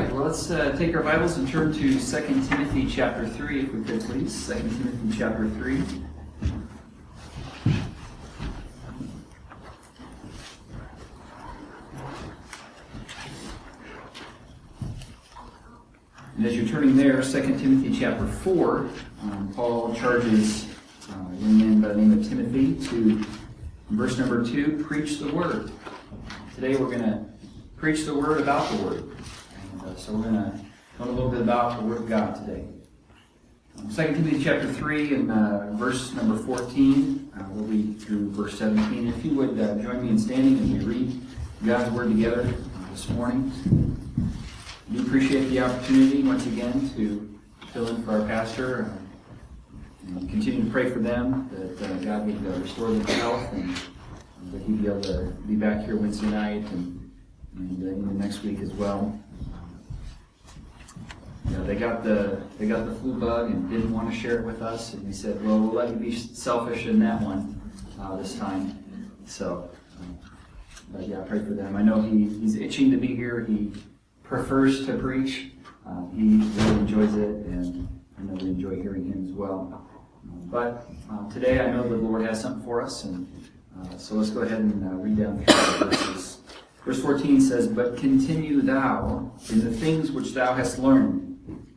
right, well, let's uh, take our Bibles and turn to 2 Timothy chapter 3, if we could, please. 2 Timothy chapter 3. And as you're turning there, 2 Timothy chapter 4, um, Paul charges uh, a young man by the name of Timothy to, verse number 2, preach the word. Today we're going to preach the word about the word. Uh, so we're going to learn a little bit about the word of God today. Um, 2 Timothy chapter 3 and uh, verse number 14. Uh, we'll read through verse 17. If you would uh, join me in standing as we read God's word together uh, this morning. We appreciate the opportunity once again to fill in for our pastor uh, and continue to pray for them that uh, God would restore their health and that he'd be able to be back here Wednesday night and, and uh, next week as well. You know, they got the they got the flu bug and didn't want to share it with us, and we said, "Well, we'll let you be selfish in that one uh, this time." So, um, but yeah, I pray for them. I know he, he's itching to be here. He prefers to preach. Uh, he really enjoys it, and I know we enjoy hearing him as well. But uh, today, I know the Lord has something for us, and uh, so let's go ahead and uh, read down the verses. Verse 14 says, But continue thou in the things which thou hast learned,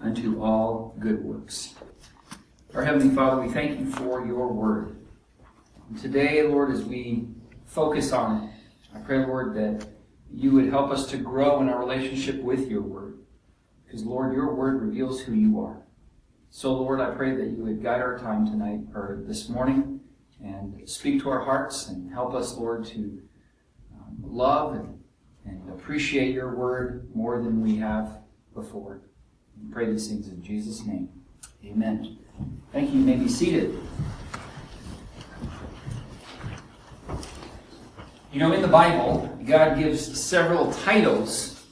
unto all good works. Our Heavenly Father, we thank you for your word. And today, Lord, as we focus on it, I pray, Lord, that you would help us to grow in our relationship with your word. Because, Lord, your word reveals who you are. So, Lord, I pray that you would guide our time tonight or this morning and speak to our hearts and help us, Lord, to um, love and, and appreciate your word more than we have before. Pray these things in Jesus' name. Amen. Thank you. You may be seated. You know, in the Bible, God gives several titles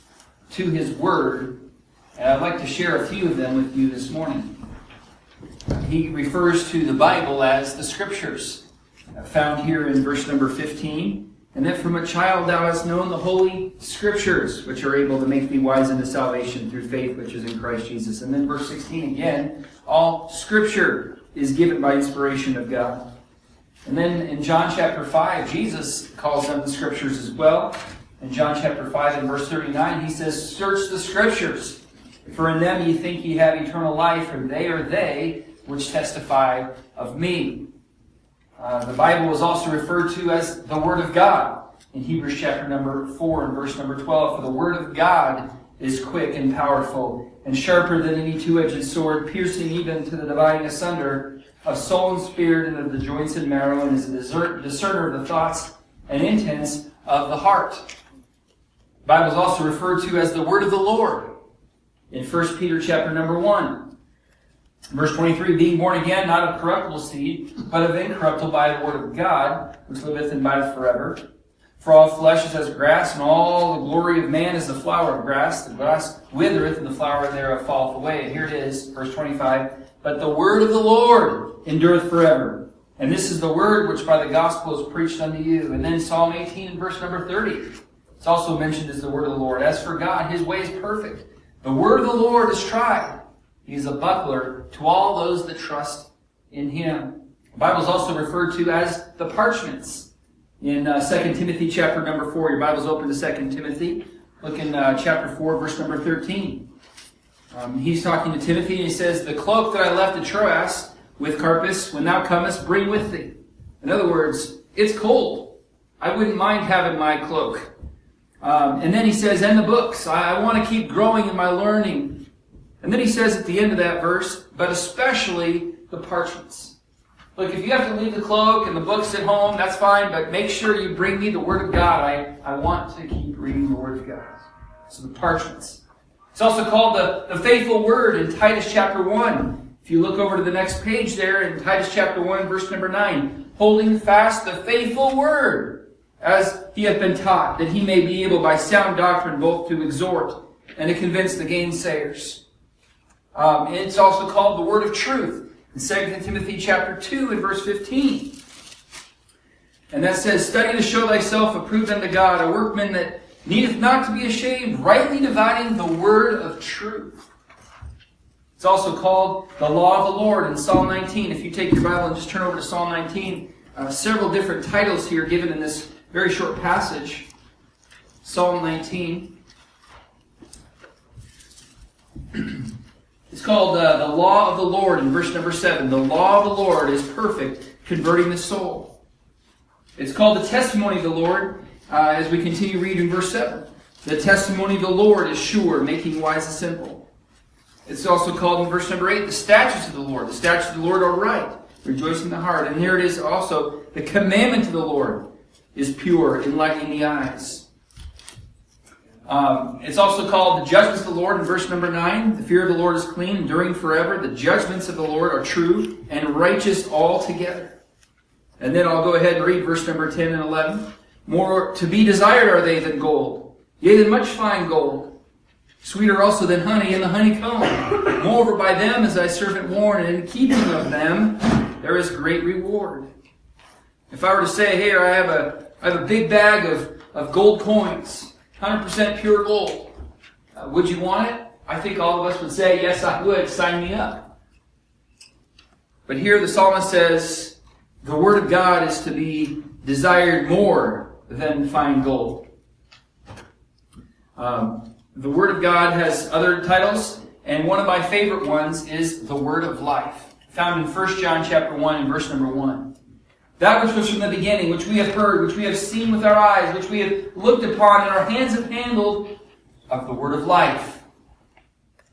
to His Word, and I'd like to share a few of them with you this morning. He refers to the Bible as the Scriptures, found here in verse number 15. And that from a child thou hast known the holy Scriptures, which are able to make thee wise unto salvation through faith which is in Christ Jesus. And then verse 16 again, all Scripture is given by inspiration of God. And then in John chapter 5, Jesus calls them the Scriptures as well. In John chapter 5 and verse 39, he says, Search the Scriptures, for in them ye think ye have eternal life, and they are they which testify of me. Uh, the Bible is also referred to as the Word of God in Hebrews chapter number 4 and verse number 12. For the Word of God is quick and powerful, and sharper than any two edged sword, piercing even to the dividing asunder of soul and spirit, and of the joints and marrow, and is a discerner of the thoughts and intents of the heart. The Bible is also referred to as the Word of the Lord in 1 Peter chapter number 1. Verse 23, being born again, not of corruptible seed, but of incorruptible by the word of God, which liveth and abideth forever. For all flesh is as grass, and all the glory of man is the flower of grass. The grass withereth, and the flower thereof falleth away. And here it is, verse 25. But the word of the Lord endureth forever. And this is the word which by the gospel is preached unto you. And then Psalm 18 and verse number 30. It's also mentioned as the word of the Lord. As for God, his way is perfect. The word of the Lord is tried. He is a buckler to all those that trust in him. The Bible is also referred to as the parchments. In uh, 2 Timothy chapter number 4, your Bible's open to 2 Timothy. Look in uh, chapter 4, verse number 13. Um, he's talking to Timothy and he says, The cloak that I left at Troas with Carpus, when thou comest, bring with thee. In other words, it's cold. I wouldn't mind having my cloak. Um, and then he says, and the books. I, I want to keep growing in my learning. And then he says at the end of that verse, but especially the parchments. Look, if you have to leave the cloak and the books at home, that's fine, but make sure you bring me the Word of God. I, I want to keep reading the Word of God. So the parchments. It's also called the, the faithful word in Titus chapter 1. If you look over to the next page there in Titus chapter 1, verse number 9, holding fast the faithful word as he hath been taught, that he may be able by sound doctrine both to exhort and to convince the gainsayers. Um, it's also called the word of truth in 2 Timothy chapter 2 and verse 15. And that says, Study to show thyself approved unto God, a workman that needeth not to be ashamed, rightly dividing the word of truth. It's also called the law of the Lord in Psalm 19. If you take your Bible and just turn over to Psalm 19, uh, several different titles here given in this very short passage. Psalm 19. It's called uh, the law of the Lord in verse number 7. The law of the Lord is perfect, converting the soul. It's called the testimony of the Lord uh, as we continue reading verse 7. The testimony of the Lord is sure, making wise the simple. It's also called in verse number 8 the statutes of the Lord. The statutes of the Lord are right, rejoicing the heart. And here it is also the commandment of the Lord is pure, enlightening the eyes. Um, it's also called the judgments of the Lord in verse number 9. The fear of the Lord is clean, enduring forever. The judgments of the Lord are true and righteous altogether. And then I'll go ahead and read verse number 10 and 11. More to be desired are they than gold, yea, than much fine gold. Sweeter also than honey in the honeycomb. Moreover, by them is thy servant warned, and in keeping of them there is great reward. If I were to say, here, I have a, I have a big bag of, of gold coins, 100% pure gold, uh, would you want it? I think all of us would say, yes, I would. Sign me up. But here the psalmist says, the word of God is to be desired more than fine gold. Um, the word of God has other titles, and one of my favorite ones is the word of life, found in 1 John chapter 1 and verse number 1. That which was from the beginning, which we have heard, which we have seen with our eyes, which we have looked upon, and our hands have handled, of the word of life.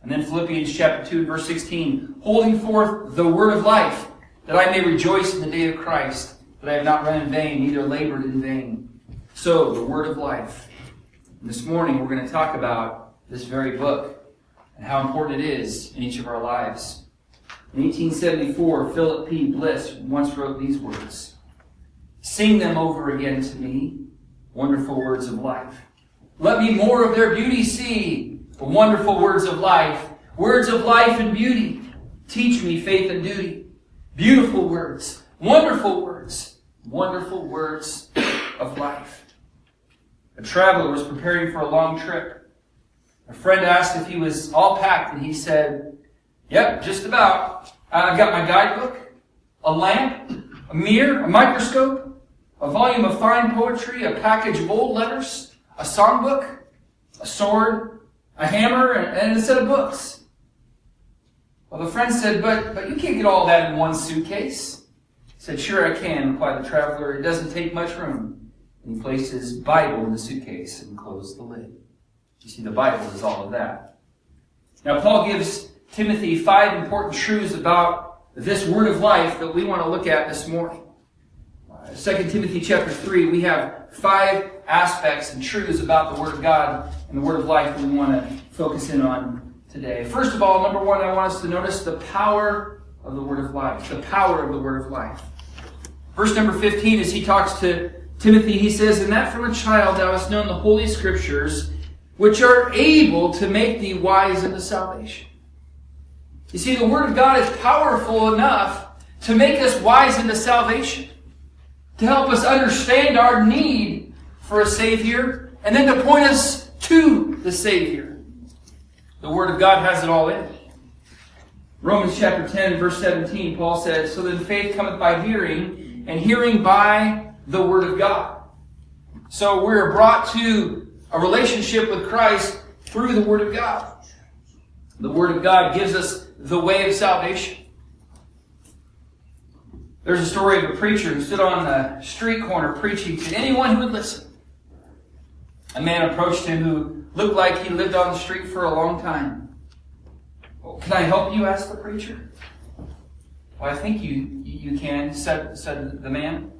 And then Philippians chapter 2, verse 16, holding forth the word of life, that I may rejoice in the day of Christ, that I have not run in vain, neither labored in vain. So, the word of life. And this morning we're going to talk about this very book and how important it is in each of our lives. In 1874, Philip P. Bliss once wrote these words Sing them over again to me, wonderful words of life. Let me more of their beauty see, the wonderful words of life, words of life and beauty. Teach me faith and duty. Beautiful words, wonderful words, wonderful words of life. A traveler was preparing for a long trip. A friend asked if he was all packed, and he said, Yep, just about. I've got my guidebook, a lamp, a mirror, a microscope, a volume of fine poetry, a package of old letters, a songbook, a sword, a hammer, and a set of books. Well, the friend said, but, but you can't get all that in one suitcase. He said, sure I can, replied the traveler. It doesn't take much room. And he placed his Bible in the suitcase and closed the lid. You see, the Bible is all of that. Now, Paul gives Timothy five important truths about this word of life that we want to look at this morning. Uh, 2 Timothy chapter 3, we have five aspects and truths about the Word of God and the Word of life that we want to focus in on today. First of all, number one, I want us to notice the power of the Word of life. The power of the Word of life. Verse number 15, as he talks to Timothy, he says, And that from a child thou hast known the Holy Scriptures, which are able to make thee wise unto salvation. You see, the Word of God is powerful enough to make us wise into salvation, to help us understand our need for a Savior, and then to point us to the Savior. The Word of God has it all in it. Romans chapter 10, verse 17, Paul says, So then faith cometh by hearing, and hearing by the Word of God. So we're brought to a relationship with Christ through the Word of God. The Word of God gives us the way of salvation. There's a story of a preacher who stood on the street corner preaching to anyone who would listen. A man approached him who looked like he lived on the street for a long time. Well, can I help you? asked the preacher. Well, I think you, you can, said, said the man.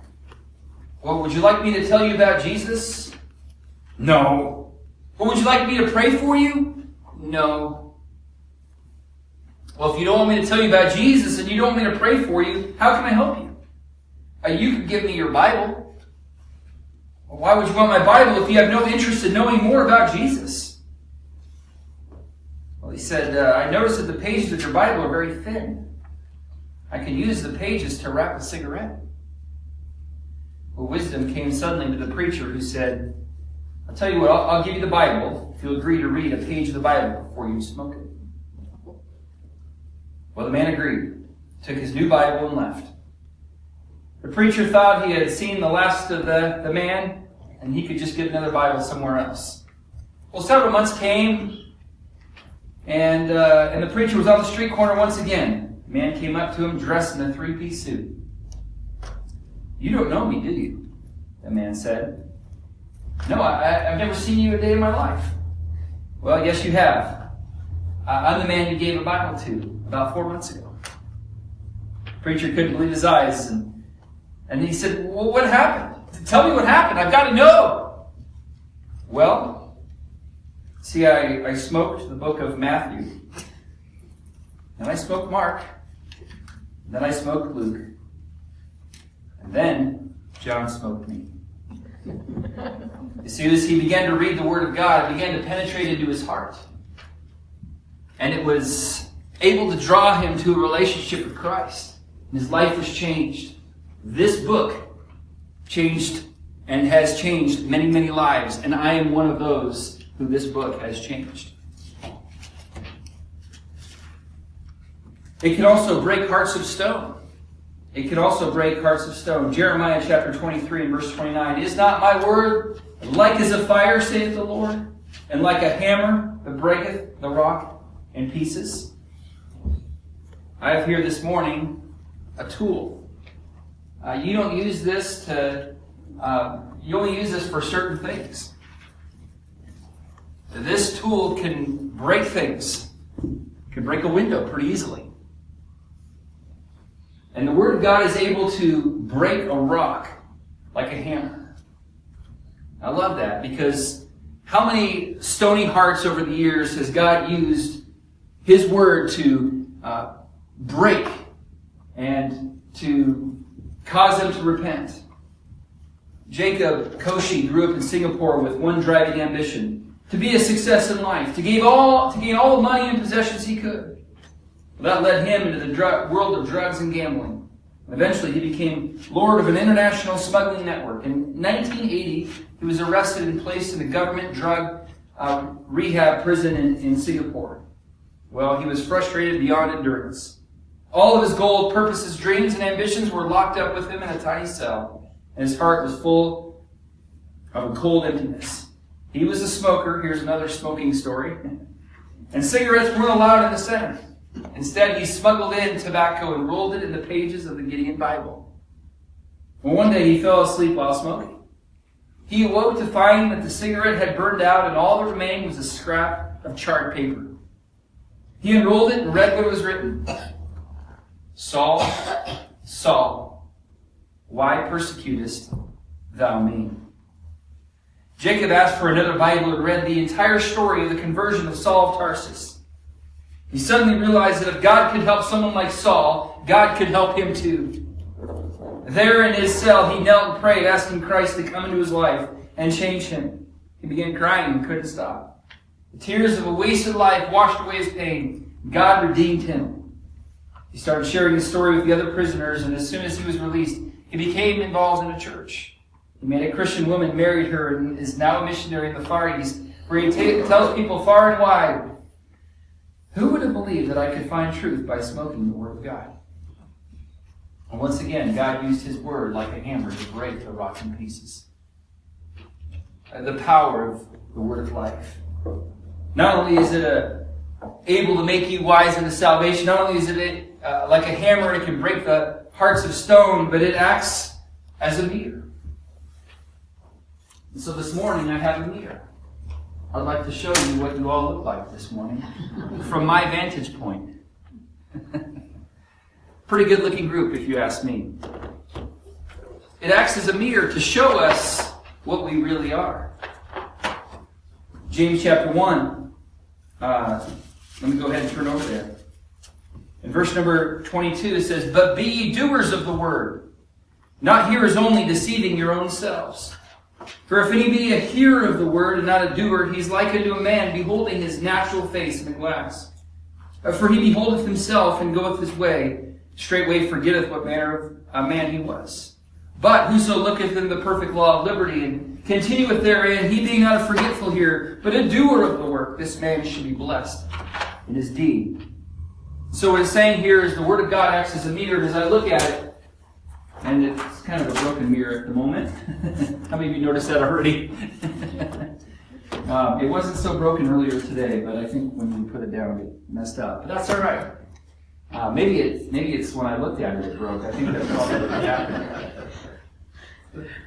Well, would you like me to tell you about Jesus? No. Well, would you like me to pray for you? no. Well, if you don't want me to tell you about Jesus and you don't want me to pray for you, how can I help you? Uh, you could give me your Bible. Why would you want my Bible if you have no interest in knowing more about Jesus? Well, he said, uh, I noticed that the pages of your Bible are very thin. I can use the pages to wrap a cigarette. Well, wisdom came suddenly to the preacher who said, I'll tell you what, I'll, I'll give you the Bible if you'll agree to read a page of the Bible before you smoke it. Well, the man agreed, took his new Bible and left. The preacher thought he had seen the last of the, the man, and he could just get another Bible somewhere else. Well, several months came, and, uh, and the preacher was on the street corner once again. The man came up to him dressed in a three piece suit. You don't know me, do you? The man said. No, I, I've never seen you a day in my life. Well, yes, you have. I'm the man you gave a Bible to about four months ago. Preacher couldn't believe his eyes, and, and he said, Well, what happened? Tell me what happened. I've got to know. Well, see, I, I smoked the book of Matthew, and I smoked Mark, and then I smoked Luke, and then John smoked me. As soon as he began to read the Word of God, it began to penetrate into his heart. And it was able to draw him to a relationship with Christ. And his life was changed. This book changed and has changed many, many lives. And I am one of those who this book has changed. It can also break hearts of stone. It can also break hearts of stone. Jeremiah chapter 23 and verse 29. Is not my word like as a fire, saith the Lord, and like a hammer that breaketh the rock in pieces? I have here this morning a tool. Uh, you don't use this to, uh, you only use this for certain things. This tool can break things, can break a window pretty easily. And the Word of God is able to break a rock like a hammer. I love that because how many stony hearts over the years has God used His Word to uh, break and to cause them to repent? Jacob Koshy grew up in Singapore with one driving ambition to be a success in life, to gain all, to gain all the money and possessions he could. That led him into the world of drugs and gambling. Eventually, he became lord of an international smuggling network. In 1980, he was arrested and placed in a government drug uh, rehab prison in, in Singapore. Well, he was frustrated beyond endurance. All of his goals, purposes, dreams, and ambitions were locked up with him in a tiny cell, and his heart was full of a cold emptiness. He was a smoker. Here's another smoking story. And cigarettes weren't allowed in the center. Instead, he smuggled in tobacco and rolled it in the pages of the Gideon Bible. Well, one day he fell asleep while smoking. He awoke to find that the cigarette had burned out and all that remained was a scrap of charred paper. He unrolled it and read what was written Saul, Saul, why persecutest thou me? Jacob asked for another Bible and read the entire story of the conversion of Saul of Tarsus. He suddenly realized that if God could help someone like Saul, God could help him too. There in his cell, he knelt and prayed, asking Christ to come into his life and change him. He began crying and couldn't stop. The tears of a wasted life washed away his pain. God redeemed him. He started sharing his story with the other prisoners, and as soon as he was released, he became involved in a church. He met a Christian woman, married her, and is now a missionary in the Far East, where he t- tells people far and wide who would have believed that I could find truth by smoking the Word of God? And once again, God used His Word like a hammer to break the rock in pieces. Uh, the power of the Word of life. Not only is it a, able to make you wise unto salvation, not only is it uh, like a hammer, it can break the hearts of stone, but it acts as a mirror. And so this morning I have a mirror. I'd like to show you what you all look like this morning from my vantage point. Pretty good looking group, if you ask me. It acts as a mirror to show us what we really are. James chapter 1, Uh, let me go ahead and turn over there. In verse number 22, it says, But be ye doers of the word, not hearers only, deceiving your own selves. For if any be a hearer of the word and not a doer, he is like unto a man beholding his natural face in a glass. For he beholdeth himself and goeth his way, straightway forgetteth what manner of a man he was. But whoso looketh in the perfect law of liberty and continueth therein, he being not a forgetful hearer, but a doer of the work, this man should be blessed in his deed. So what it's saying here is the Word of God acts as a mirror, as I look at it, and it's kind of a broken mirror at the moment. How many of you noticed that already? um, it wasn't so broken earlier today, but I think when we put it down, it messed up. But that's all right. Uh, maybe it maybe it's when I looked at it it broke. I think that's probably what happened.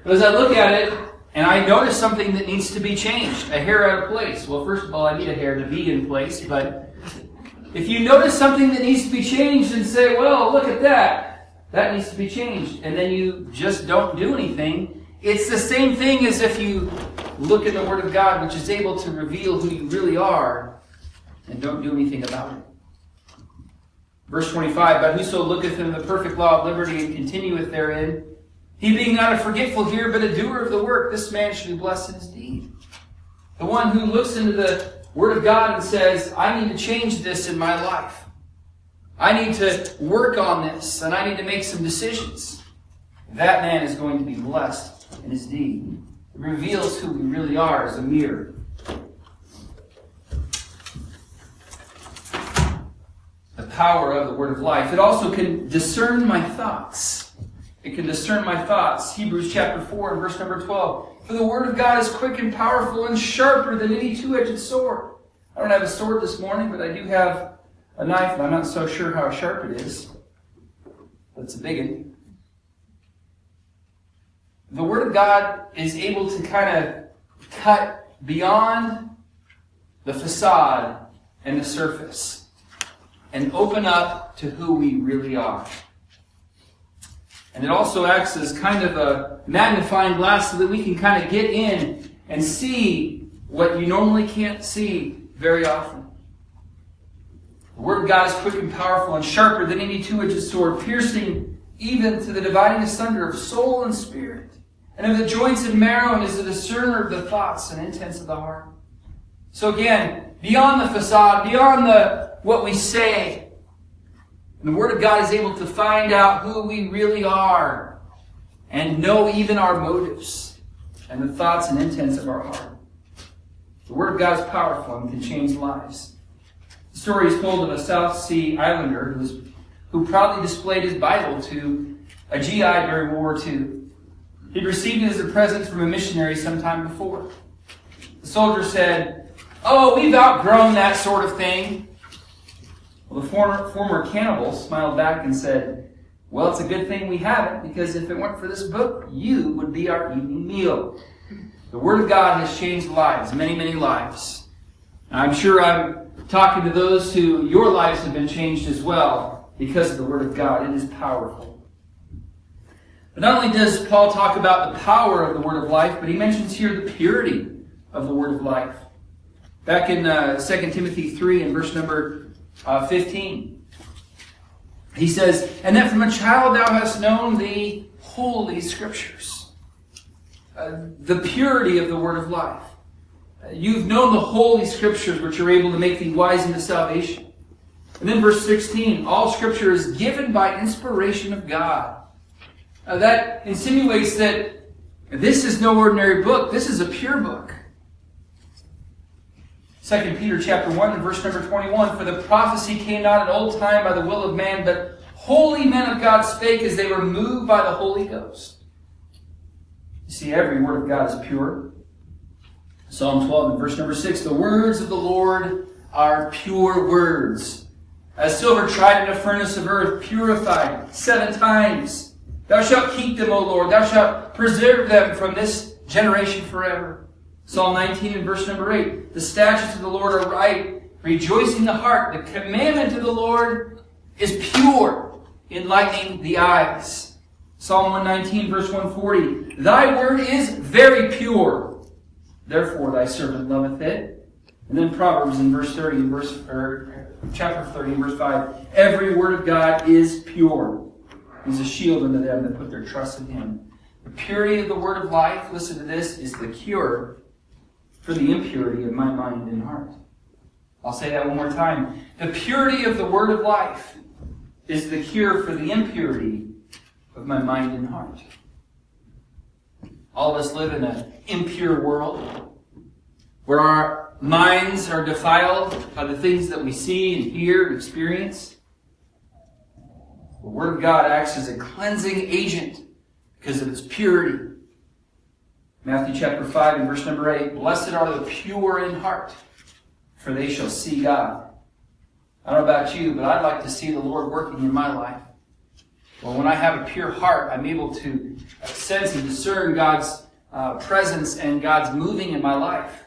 But as I look at it, and I notice something that needs to be changed, a hair out of place. Well, first of all, I need a hair to be in place, but if you notice something that needs to be changed and say, well, look at that, that needs to be changed, and then you just don't do anything, it's the same thing as if you look in the Word of God, which is able to reveal who you really are, and don't do anything about it. Verse 25, But whoso looketh in the perfect law of liberty and continueth therein, he being not a forgetful hearer, but a doer of the work, this man should be blessed in his deed. The one who looks into the Word of God and says, I need to change this in my life. I need to work on this, and I need to make some decisions. That man is going to be blessed in his deed. It reveals who we really are as a mirror. The power of the Word of life. It also can discern my thoughts. It can discern my thoughts. Hebrews chapter 4 and verse number 12. For the word of God is quick and powerful and sharper than any two-edged sword. I don't have a sword this morning, but I do have a knife, and I'm not so sure how sharp it is. But it's a big one. The Word of God is able to kind of cut beyond the facade and the surface and open up to who we really are. And it also acts as kind of a magnifying glass so that we can kind of get in and see what you normally can't see very often. The Word of God is quick and powerful and sharper than any two edged sword, piercing even to the dividing asunder of soul and spirit, and of the joints and marrow, and is a discerner of the thoughts and intents of the heart. So again, beyond the facade, beyond the what we say, and the Word of God is able to find out who we really are and know even our motives and the thoughts and intents of our heart. The Word of God is powerful and can change lives. The story is told of a South Sea Islander who, was, who proudly displayed his Bible to a GI during World War II. He'd received it as a present from a missionary sometime before. The soldier said, Oh, we've outgrown that sort of thing. Well, the former, former cannibal smiled back and said, Well, it's a good thing we haven't, because if it weren't for this book, you would be our evening meal. The Word of God has changed lives, many, many lives. I'm sure I'm talking to those who your lives have been changed as well because of the Word of God. It is powerful. But not only does Paul talk about the power of the Word of life, but he mentions here the purity of the Word of life. Back in uh, 2 Timothy 3 and verse number uh, 15. He says, And that from a child thou hast known the holy scriptures, uh, the purity of the word of life. Uh, you've known the holy scriptures which are able to make thee wise unto salvation. And then verse 16, all scripture is given by inspiration of God. Uh, that insinuates that this is no ordinary book. This is a pure book. 2 Peter chapter 1 and verse number 21, For the prophecy came not in old time by the will of man, but holy men of God spake as they were moved by the Holy Ghost. You see, every word of God is pure. Psalm 12 and verse number 6, The words of the Lord are pure words. As silver tried in a furnace of earth, purified seven times. Thou shalt keep them, O Lord. Thou shalt preserve them from this generation forever. Psalm 19 and verse number 8. The statutes of the Lord are right, rejoicing the heart. The commandment of the Lord is pure, enlightening the eyes. Psalm 119 verse 140. Thy word is very pure. Therefore thy servant loveth it. And then Proverbs in verse 30, verse, or chapter 30, verse 5. Every word of God is pure. He's a shield unto them that put their trust in him. The purity of the word of life, listen to this, is the cure for the impurity of my mind and heart. I'll say that one more time. The purity of the word of life is the cure for the impurity of my mind and heart. All of us live in an impure world where our minds are defiled by the things that we see and hear and experience. The Word of God acts as a cleansing agent because of its purity. Matthew chapter 5 and verse number 8 Blessed are the pure in heart, for they shall see God. I don't know about you, but I'd like to see the Lord working in my life. Well, when I have a pure heart, I'm able to sense and discern God's uh, presence and God's moving in my life.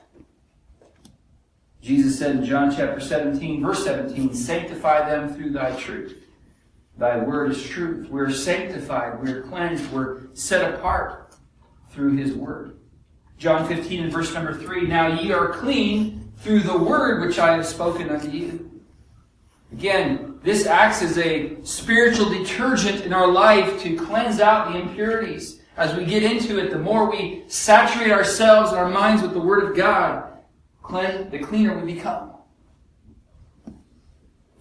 Jesus said in John chapter 17, verse 17, Sanctify them through thy truth. Thy word is truth. We're sanctified, we're cleansed, we're set apart through his word. John 15 and verse number 3, Now ye are clean through the word which I have spoken unto you. Again, this acts as a spiritual detergent in our life to cleanse out the impurities. As we get into it, the more we saturate ourselves and our minds with the Word of God, the cleaner we become.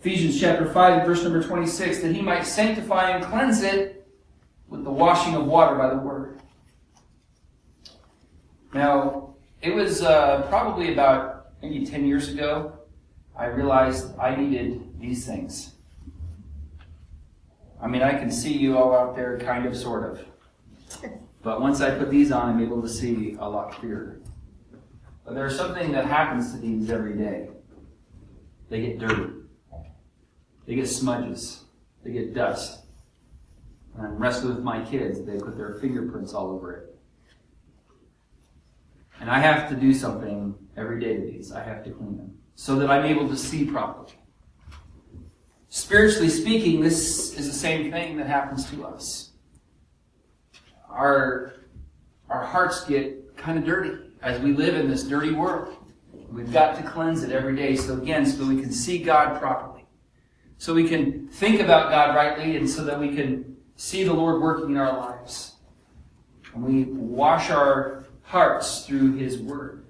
Ephesians chapter 5, and verse number 26, that he might sanctify and cleanse it with the washing of water by the Word. Now, it was uh, probably about maybe 10 years ago I realized I needed these things. I mean, I can see you all out there, kind of, sort of. But once I put these on, I'm able to see a lot clearer. But there's something that happens to these every day. They get dirty. They get smudges. They get dust. When I'm wrestling with my kids, they put their fingerprints all over it. And I have to do something every day to these. I have to clean them so that I'm able to see properly. Spiritually speaking, this is the same thing that happens to us. Our, our hearts get kind of dirty as we live in this dirty world. We've got to cleanse it every day. So again, so we can see God properly. So we can think about God rightly and so that we can see the Lord working in our lives. And we wash our hearts through His Word.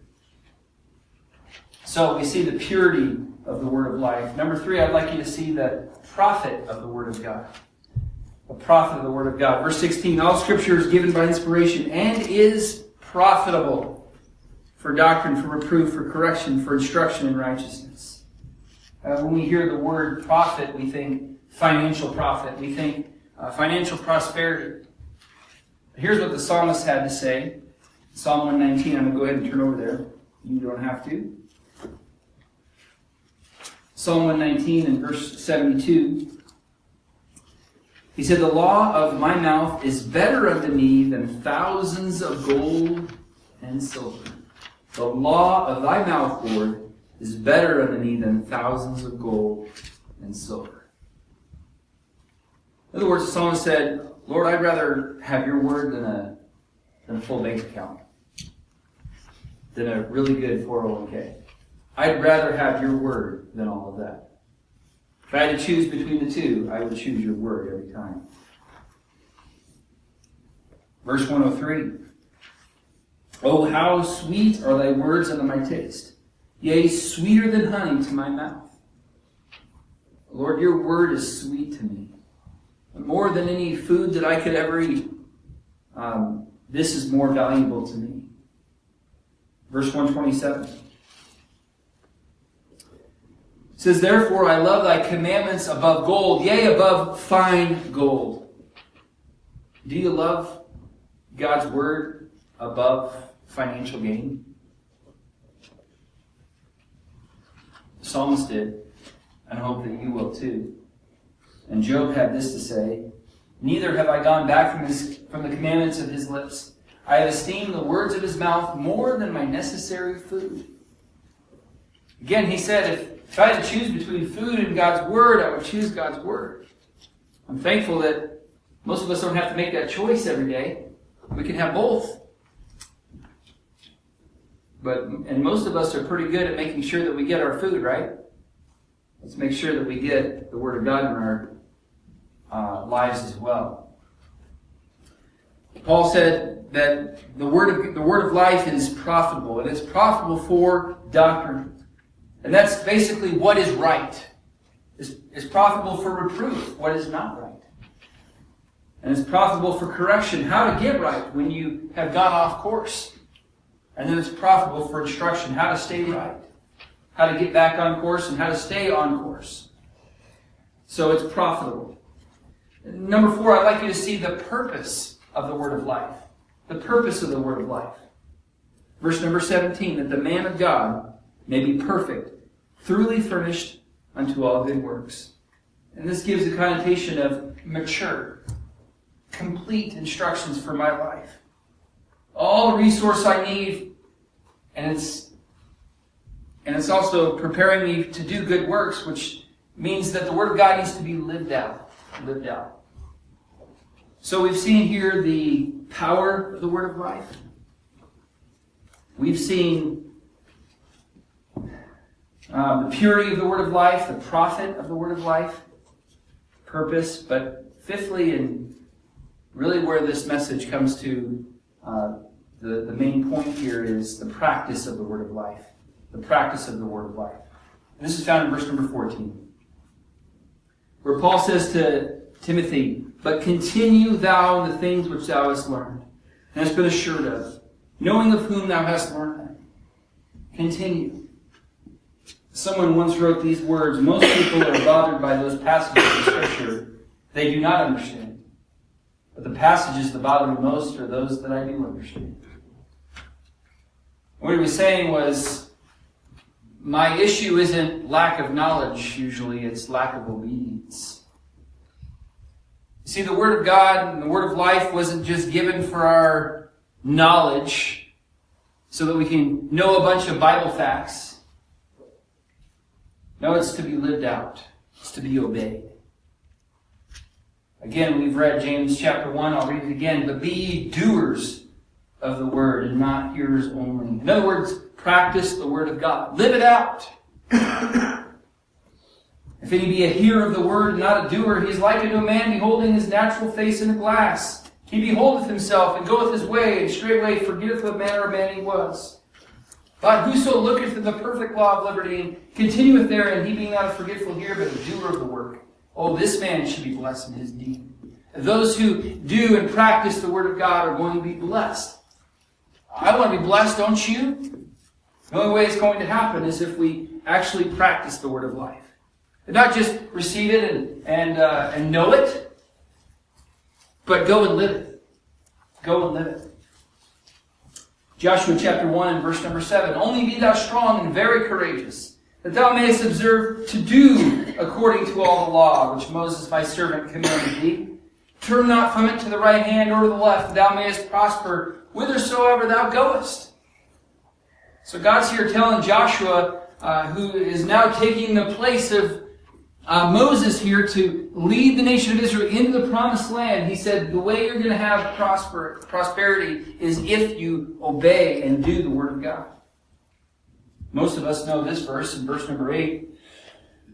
So we see the purity of the Word of life. Number three, I'd like you to see the profit of the Word of God. The profit of the Word of God. Verse 16 All Scripture is given by inspiration and is profitable for doctrine, for reproof, for correction, for instruction in righteousness. Uh, when we hear the word profit, we think financial profit. We think uh, financial prosperity. Here's what the psalmist had to say. Psalm 119. I'm going to go ahead and turn over there. You don't have to. Psalm 119 and verse 72. He said, The law of my mouth is better unto me than thousands of gold and silver. The law of thy mouth, Lord, is better unto me than thousands of gold and silver. In other words, the psalmist said, Lord, I'd rather have your word than a, than a full bank account, than a really good 401k. I'd rather have your word than all of that. If I had to choose between the two, I would choose your word every time. Verse 103 Oh, how sweet are thy words unto my taste, yea, sweeter than honey to my mouth. Lord, your word is sweet to me. More than any food that I could ever eat, um, this is more valuable to me. Verse 127 says, Therefore I love thy commandments above gold, yea, above fine gold. Do you love God's word above financial gain? The psalmist did, and hope that you will too. And Job had this to say Neither have I gone back from, his, from the commandments of his lips. I have esteemed the words of his mouth more than my necessary food. Again, he said, if if I had to choose between food and God's Word, I would choose God's Word. I'm thankful that most of us don't have to make that choice every day. We can have both. but and most of us are pretty good at making sure that we get our food, right? Let's make sure that we get the Word of God in our uh, lives as well. Paul said that the word of the word of life is profitable. And It is profitable for doctrine, and that's basically what is right. It's, it's profitable for reproof. What is not right, and it's profitable for correction. How to get right when you have gone off course, and then it's profitable for instruction. How to stay right, how to get back on course, and how to stay on course. So it's profitable. Number four, I'd like you to see the purpose of the word of life. The purpose of the word of life. Verse number 17, that the man of God may be perfect, thoroughly furnished unto all good works. And this gives a connotation of mature, complete instructions for my life. All the resource I need, and it's and it's also preparing me to do good works, which means that the Word of God needs to be lived out. Lived out. So we've seen here the power of the word of life. We've seen um, the purity of the word of life, the profit of the word of life, purpose, but fifthly, and really where this message comes to uh, the, the main point here is the practice of the word of life. The practice of the word of life. And this is found in verse number 14, where Paul says to Timothy, but continue thou in the things which thou hast learned, and hast been assured of, knowing of whom thou hast learned them. Continue. Someone once wrote these words Most people are bothered by those passages of Scripture they do not understand. But the passages that bother me most are those that I do understand. What he was saying was, my issue isn't lack of knowledge, usually, it's lack of obedience. See, the Word of God and the Word of life wasn't just given for our knowledge so that we can know a bunch of Bible facts. No, it's to be lived out. It's to be obeyed. Again, we've read James chapter 1. I'll read it again. But be doers of the word and not hearers only. In other words, practice the word of God. Live it out. If any be a hearer of the word and not a doer, he is like unto a man beholding his natural face in a glass. He beholdeth himself and goeth his way, and straightway forgetteth what manner of man he was. But whoso looketh at the perfect law of liberty and continueth therein, he being not a forgetful hearer, but a doer of the work, oh, this man should be blessed in his deed. Those who do and practice the word of God are going to be blessed. I want to be blessed, don't you? The only way it's going to happen is if we actually practice the word of life. Not just receive it and, and, uh, and know it, but go and live it. Go and live it. Joshua chapter 1 and verse number 7. Only be thou strong and very courageous, that thou mayest observe to do according to all the law which Moses my servant commanded thee. Turn not from it to the right hand or to the left, that thou mayest prosper whithersoever thou goest. So God's here telling Joshua, uh, who is now taking the place of uh, Moses here to lead the nation of Israel into the promised land, he said the way you're going to have prosper, prosperity is if you obey and do the word of God. Most of us know this verse in verse number 8.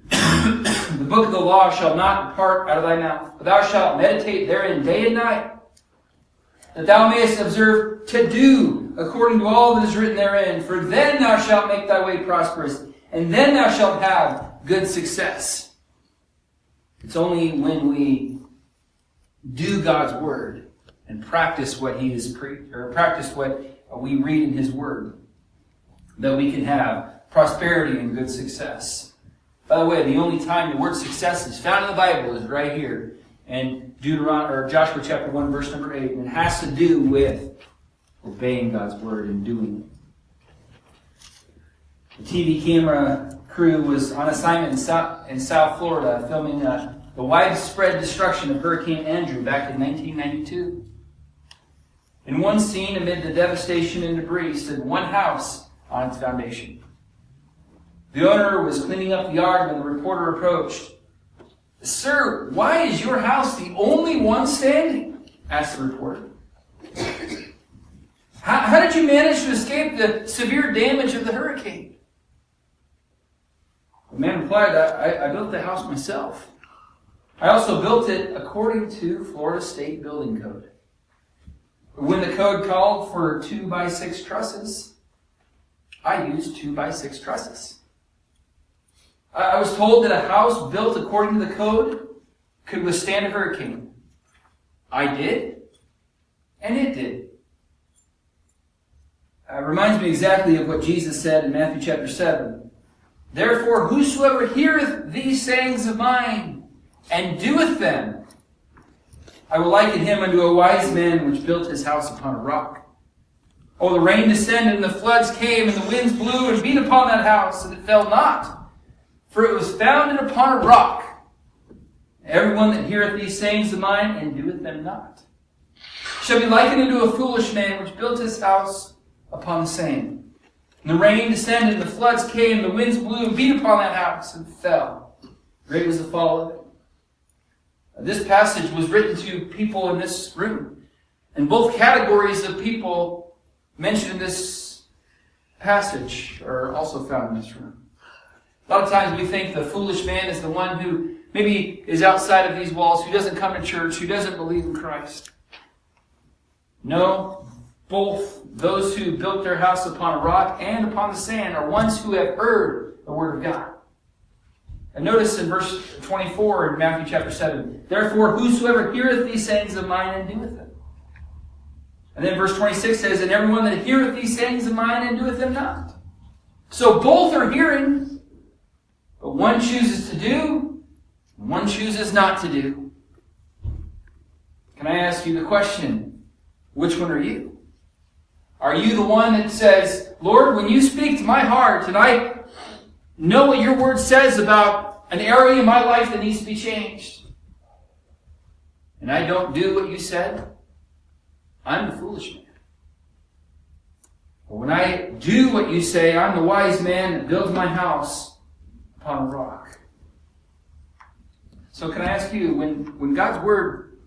the book of the law shall not depart out of thy mouth, but thou shalt meditate therein day and night, that thou mayest observe to do according to all that is written therein. For then thou shalt make thy way prosperous, and then thou shalt have good success. It's only when we do God's word and practice what He is pre- or practice what we read in His word that we can have prosperity and good success. By the way, the only time the word success is found in the Bible is right here in Deuteronomy or Joshua chapter one, verse number eight, and it has to do with obeying God's word and doing it. The TV camera crew was on assignment in South, in South Florida filming uh, the widespread destruction of Hurricane Andrew back in 1992. In one scene, amid the devastation and debris, stood one house on its foundation. The owner was cleaning up the yard when the reporter approached. Sir, why is your house the only one standing? asked the reporter. How, how did you manage to escape the severe damage of the hurricane? The man replied, I, I built the house myself. I also built it according to Florida State Building Code. When the code called for two by six trusses, I used two by six trusses. I was told that a house built according to the code could withstand a hurricane. I did, and it did. It reminds me exactly of what Jesus said in Matthew chapter 7. Therefore, whosoever heareth these sayings of mine and doeth them, I will liken him unto a wise man which built his house upon a rock. Oh, the rain descended, and the floods came, and the winds blew and beat upon that house, and it fell not, for it was founded upon a rock. Everyone that heareth these sayings of mine and doeth them not shall be likened unto a foolish man which built his house upon the sand. And the rain descended, the floods came, the winds blew and beat upon that house, and fell. Great was the fall of it. This passage was written to people in this room. And both categories of people mentioned in this passage are also found in this room. A lot of times we think the foolish man is the one who maybe is outside of these walls, who doesn't come to church, who doesn't believe in Christ. No, both those who built their house upon a rock and upon the sand are ones who have heard the word of God. And notice in verse 24 in Matthew chapter 7, Therefore, whosoever heareth these sayings of mine and doeth them. And then verse 26 says, And everyone that heareth these sayings of mine and doeth them not. So both are hearing, but one chooses to do, one chooses not to do. Can I ask you the question, which one are you? Are you the one that says, Lord, when you speak to my heart and I know what your word says about an area in my life that needs to be changed, and I don't do what you said, I'm the foolish man. But when I do what you say, I'm the wise man that builds my house upon a rock. So can I ask you, when, when God's word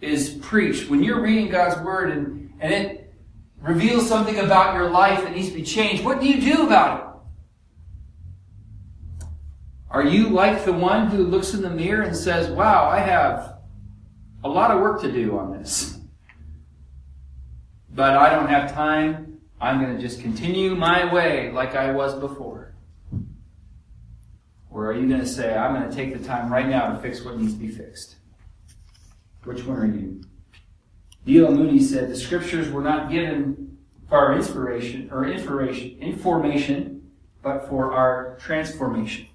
is preached, when you're reading God's word and, and it reveals something about your life that needs to be changed, what do you do about it? Are you like the one who looks in the mirror and says, Wow, I have a lot of work to do on this, but I don't have time. I'm going to just continue my way like I was before? Or are you going to say, I'm going to take the time right now to fix what needs to be fixed? Which one are you? D.L. Moody said the scriptures were not given for our inspiration or information, information, but for our transformation.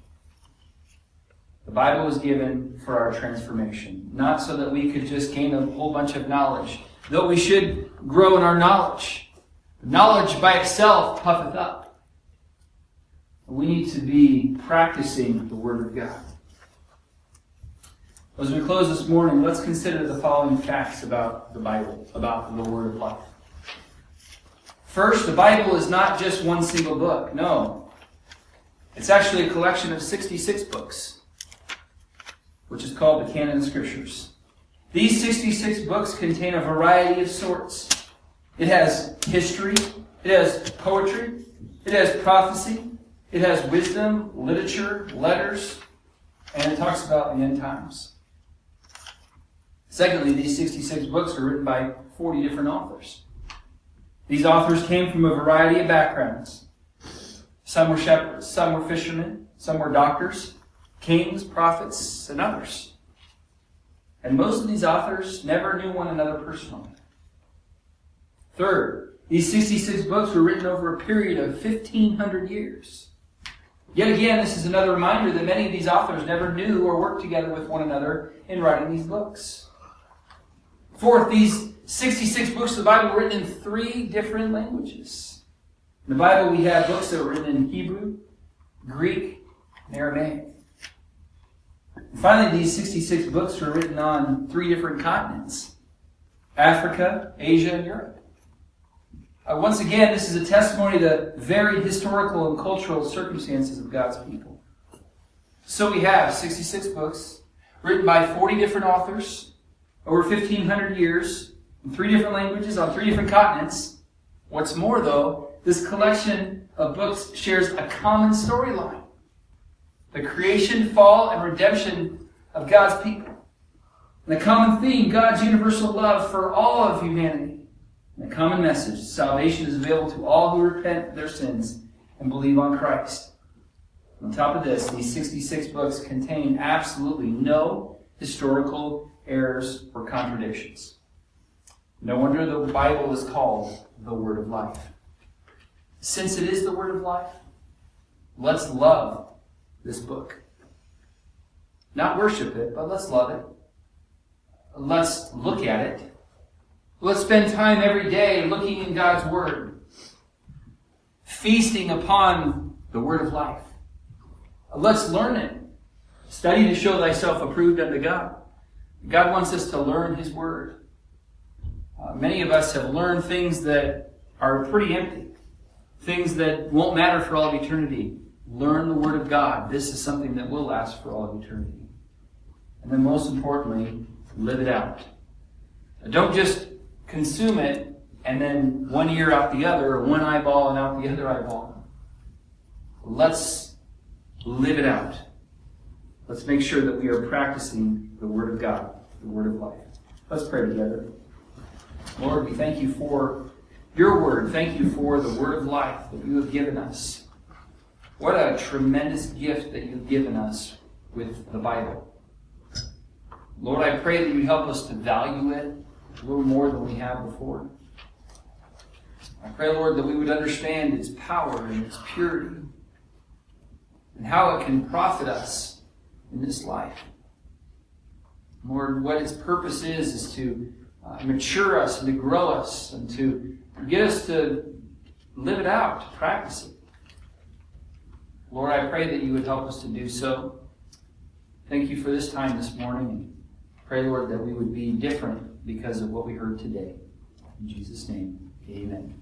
The Bible was given for our transformation, not so that we could just gain a whole bunch of knowledge, though we should grow in our knowledge. Knowledge by itself puffeth up. We need to be practicing the Word of God. As we close this morning, let's consider the following facts about the Bible, about the Word of life. First, the Bible is not just one single book. No. It's actually a collection of 66 books which is called the Canon of Scriptures. These 66 books contain a variety of sorts. It has history, it has poetry, it has prophecy, it has wisdom, literature, letters, and it talks about the end times. Secondly, these 66 books are written by 40 different authors. These authors came from a variety of backgrounds. Some were shepherds, some were fishermen, some were doctors, kings, prophets, and others. And most of these authors never knew one another personally. Third, these 66 books were written over a period of 1,500 years. Yet again, this is another reminder that many of these authors never knew or worked together with one another in writing these books. Fourth, these 66 books of the Bible were written in three different languages. In the Bible, we have books that were written in Hebrew, Greek, and Aramaic. And Finally, these 66 books were written on three different continents Africa, Asia, and Europe. Uh, once again, this is a testimony to the varied historical and cultural circumstances of God's people. So we have 66 books written by 40 different authors over 1,500 years in three different languages on three different continents. What's more, though, this collection of books shares a common storyline the creation, fall, and redemption of God's people. And the common theme God's universal love for all of humanity. And the common message salvation is available to all who repent their sins and believe on Christ. On top of this, these 66 books contain absolutely no historical errors or contradictions. No wonder the Bible is called the Word of Life. Since it is the Word of Life, let's love this book. Not worship it, but let's love it. Let's look at it. Let's spend time every day looking in God's Word, feasting upon the Word of life. Let's learn it. Study to show thyself approved unto God. God wants us to learn His Word. Uh, many of us have learned things that are pretty empty, things that won't matter for all of eternity. Learn the Word of God. This is something that will last for all of eternity. And then, most importantly, live it out. Don't just consume it and then one ear out the other, or one eyeball and out the other eyeball. Let's live it out. Let's make sure that we are practicing the Word of God, the Word of life. Let's pray together. Lord, we thank you for your Word. Thank you for the Word of life that you have given us. What a tremendous gift that you've given us with the Bible. Lord, I pray that you help us to value it a little more than we have before. I pray, Lord, that we would understand its power and its purity and how it can profit us in this life. Lord, what its purpose is, is to uh, mature us and to grow us and to get us to live it out, to practice it. Lord, I pray that you would help us to do so. Thank you for this time this morning. Pray, Lord, that we would be different because of what we heard today. In Jesus' name, amen.